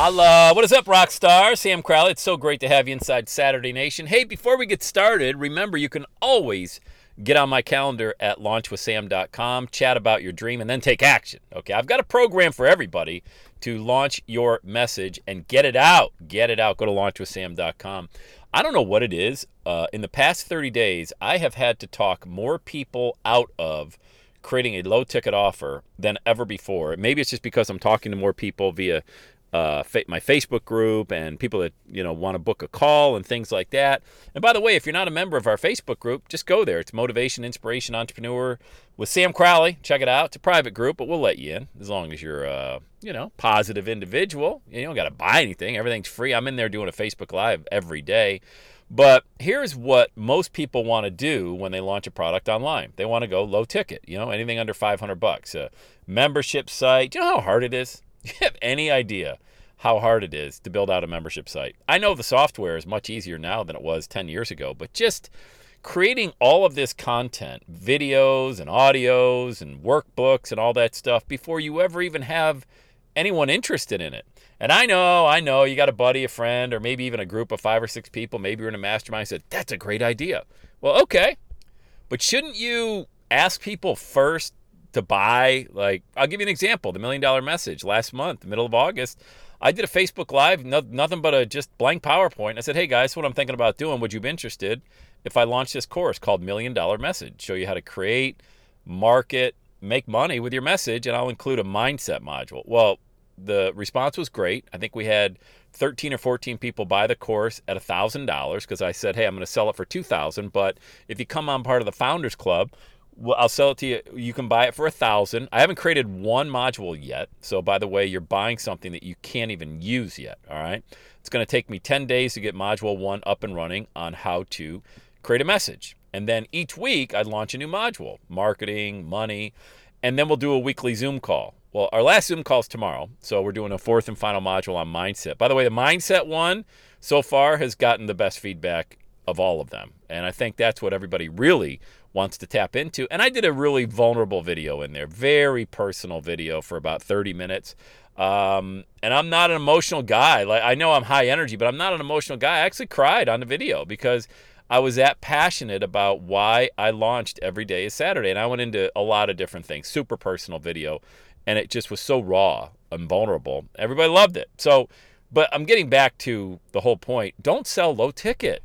Holla! What is up, rock star? Sam Crowley. It's so great to have you inside Saturday Nation. Hey, before we get started, remember you can always get on my calendar at launchwithsam.com, chat about your dream, and then take action. Okay, I've got a program for everybody to launch your message and get it out. Get it out. Go to launchwithsam.com. I don't know what it is. Uh, in the past 30 days, I have had to talk more people out of creating a low ticket offer than ever before. Maybe it's just because I'm talking to more people via uh, fa- my Facebook group and people that you know want to book a call and things like that. And by the way, if you're not a member of our Facebook group, just go there. It's Motivation, Inspiration, Entrepreneur with Sam Crowley. Check it out. It's a private group, but we'll let you in as long as you're uh, you know positive individual. You don't got to buy anything. Everything's free. I'm in there doing a Facebook Live every day. But here's what most people want to do when they launch a product online. They want to go low ticket, you know, anything under 500 bucks. A membership site. Do you know how hard it is? you have any idea how hard it is to build out a membership site? I know the software is much easier now than it was 10 years ago, but just creating all of this content, videos and audios and workbooks and all that stuff before you ever even have anyone interested in it. And I know, I know you got a buddy, a friend, or maybe even a group of five or six people. Maybe you're in a mastermind said, that's a great idea. Well, okay. But shouldn't you ask people first to buy. Like, I'll give you an example the million dollar message last month, middle of August. I did a Facebook Live, no, nothing but a just blank PowerPoint. I said, hey guys, what I'm thinking about doing. Would you be interested if I launch this course called Million Dollar Message? Show you how to create, market, make money with your message, and I'll include a mindset module. Well, the response was great. I think we had 13 or 14 people buy the course at $1,000 because I said, hey, I'm going to sell it for 2000 But if you come on part of the Founders Club, well, I'll sell it to you. You can buy it for a thousand. I haven't created one module yet. So by the way, you're buying something that you can't even use yet. All right. It's going to take me 10 days to get module one up and running on how to create a message. And then each week I'd launch a new module, marketing, money, and then we'll do a weekly Zoom call. Well, our last Zoom call is tomorrow. So we're doing a fourth and final module on mindset. By the way, the mindset one so far has gotten the best feedback of all of them. And I think that's what everybody really wants to tap into. And I did a really vulnerable video in there, very personal video for about 30 minutes. Um, and I'm not an emotional guy. Like I know I'm high energy, but I'm not an emotional guy. I actually cried on the video because I was that passionate about why I launched every day is Saturday. And I went into a lot of different things, super personal video. And it just was so raw and vulnerable. Everybody loved it. So, but I'm getting back to the whole point. Don't sell low ticket.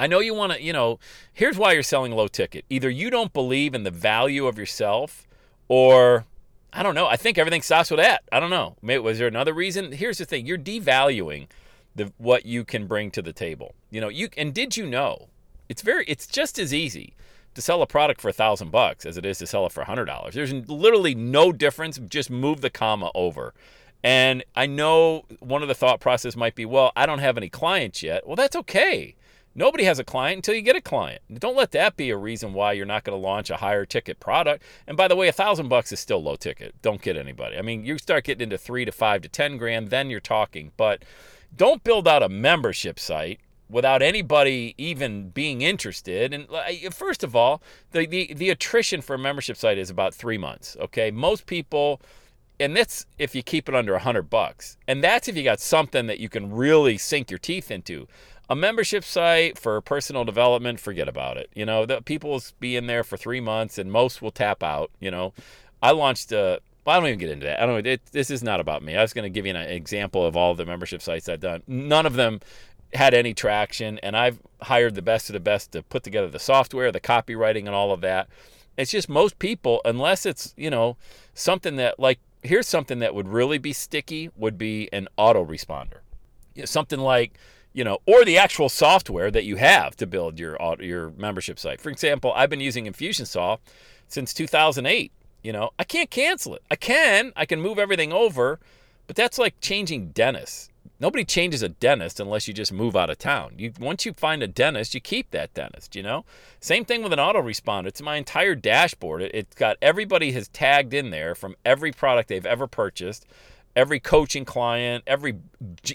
I know you want to, you know, here's why you're selling low ticket. Either you don't believe in the value of yourself or I don't know. I think everything stops with that. I don't know. Maybe, was there another reason? Here's the thing. You're devaluing the what you can bring to the table. You know, you and did you know? It's very it's just as easy to sell a product for a thousand bucks as it is to sell it for a hundred dollars. There's literally no difference. Just move the comma over. And I know one of the thought process might be, well, I don't have any clients yet. Well, that's okay. Nobody has a client until you get a client. Don't let that be a reason why you're not going to launch a higher ticket product. And by the way, a thousand bucks is still low ticket. Don't get anybody. I mean, you start getting into three to five to ten grand, then you're talking. But don't build out a membership site without anybody even being interested. And first of all, the, the, the attrition for a membership site is about three months. Okay, most people and that's if you keep it under a hundred bucks. And that's if you got something that you can really sink your teeth into. A membership site for personal development, forget about it. You know, the people will be in there for three months, and most will tap out. You know, I launched a. Well, I don't even get into that. I don't. It, this is not about me. I was going to give you an example of all the membership sites I've done. None of them had any traction. And I've hired the best of the best to put together the software, the copywriting, and all of that. It's just most people, unless it's, you know, something that like, here's something that would really be sticky would be an autoresponder. You know, something like, you know, or the actual software that you have to build your your membership site. For example, I've been using Infusionsoft since 2008. You know, I can't cancel it. I can, I can move everything over, but that's like changing dentists. Nobody changes a dentist unless you just move out of town. You once you find a dentist, you keep that dentist, you know? Same thing with an autoresponder. It's my entire dashboard. It, it's got everybody has tagged in there from every product they've ever purchased. Every coaching client, every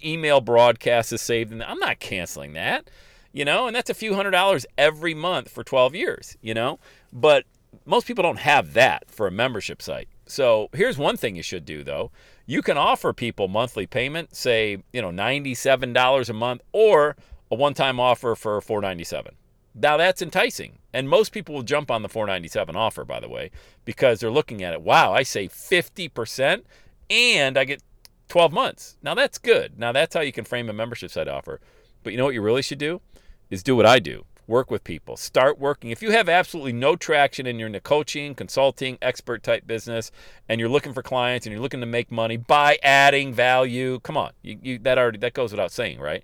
email broadcast is saved in I'm not canceling that, you know? And that's a few hundred dollars every month for 12 years, you know? But most people don't have that for a membership site. So here's one thing you should do though. You can offer people monthly payment, say, you know, $97 a month or a one-time offer for 497. Now that's enticing. And most people will jump on the 497 offer by the way because they're looking at it, wow, I save 50% and I get 12 months. Now that's good. Now that's how you can frame a membership site offer. But you know what you really should do? Is do what I do work with people. Start working. If you have absolutely no traction in your coaching, consulting, expert type business, and you're looking for clients and you're looking to make money by adding value, come on, you, you, that already that goes without saying, right?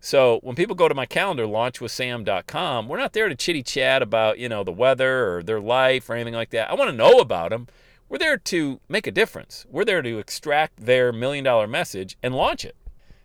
So when people go to my calendar, launchwithsam.com, we're not there to chitty chat about you know the weather or their life or anything like that. I want to know about them. We're there to make a difference. We're there to extract their million dollar message and launch it.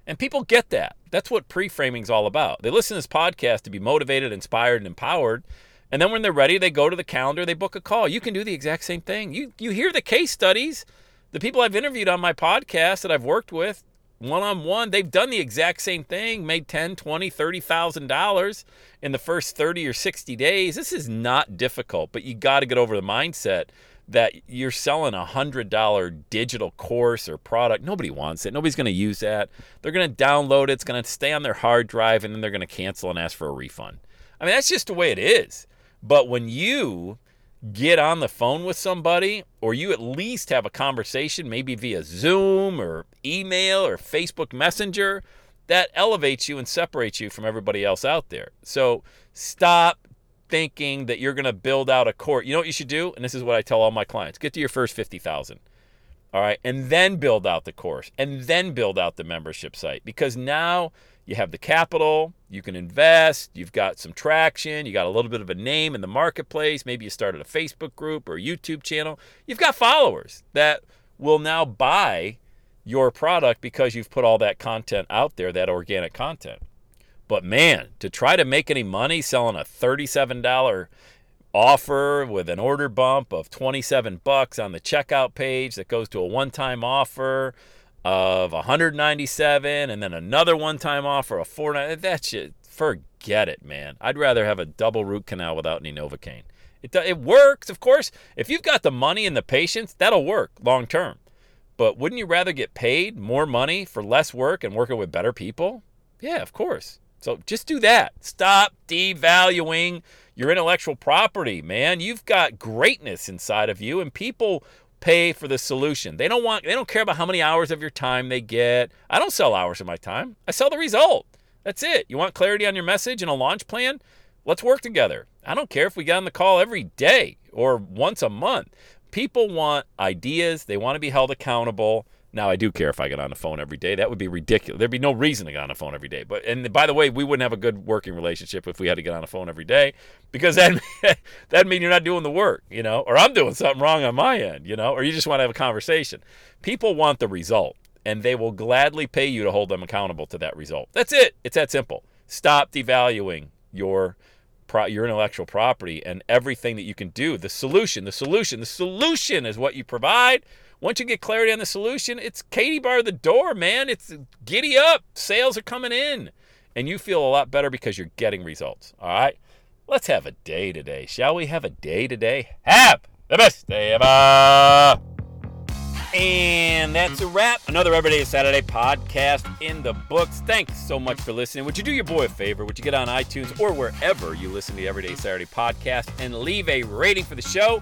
And people get that. That's what pre framing is all about. They listen to this podcast to be motivated, inspired, and empowered. And then when they're ready, they go to the calendar, they book a call. You can do the exact same thing. You, you hear the case studies. The people I've interviewed on my podcast that I've worked with one on one, they've done the exact same thing, made 10, 20, 30,000 dollars in the first 30 or 60 days. This is not difficult, but you got to get over the mindset that you're selling a hundred dollar digital course or product. Nobody wants it. Nobody's going to use that. They're going to download it. It's going to stay on their hard drive, and then they're going to cancel and ask for a refund. I mean, that's just the way it is. But when you get on the phone with somebody, or you at least have a conversation, maybe via Zoom or email or Facebook Messenger, that elevates you and separates you from everybody else out there. So stop thinking that you're going to build out a court. You know what you should do? And this is what I tell all my clients get to your first 50,000. All right. And then build out the course and then build out the membership site because now you have the capital, you can invest, you've got some traction, you got a little bit of a name in the marketplace. Maybe you started a Facebook group or a YouTube channel. You've got followers that will now buy your product because you've put all that content out there, that organic content. But man, to try to make any money selling a $37 offer with an order bump of 27 bucks on the checkout page that goes to a one-time offer of 197 and then another one-time offer of 4 that's just forget it, man. I'd rather have a double root canal without any Novocaine. It, it works, of course. If you've got the money and the patience, that'll work long term. But wouldn't you rather get paid more money for less work and working with better people? Yeah, of course. So just do that. Stop devaluing your intellectual property, man. You've got greatness inside of you, and people pay for the solution. They don't want they don't care about how many hours of your time they get. I don't sell hours of my time. I sell the result. That's it. You want clarity on your message and a launch plan? Let's work together. I don't care if we get on the call every day or once a month. People want ideas, they want to be held accountable. Now I do care if I get on the phone every day. That would be ridiculous. There'd be no reason to get on the phone every day. But and by the way, we wouldn't have a good working relationship if we had to get on the phone every day because that that mean you're not doing the work, you know, or I'm doing something wrong on my end, you know, or you just want to have a conversation. People want the result and they will gladly pay you to hold them accountable to that result. That's it. It's that simple. Stop devaluing your your intellectual property and everything that you can do. The solution, the solution, the solution is what you provide once you get clarity on the solution, it's Katie bar the door, man. It's giddy up. Sales are coming in. And you feel a lot better because you're getting results. All right? Let's have a day today. Shall we have a day today? Have the best day ever. And that's a wrap. Another Everyday Saturday podcast in the books. Thanks so much for listening. Would you do your boy a favor? Would you get on iTunes or wherever you listen to the Everyday Saturday podcast and leave a rating for the show?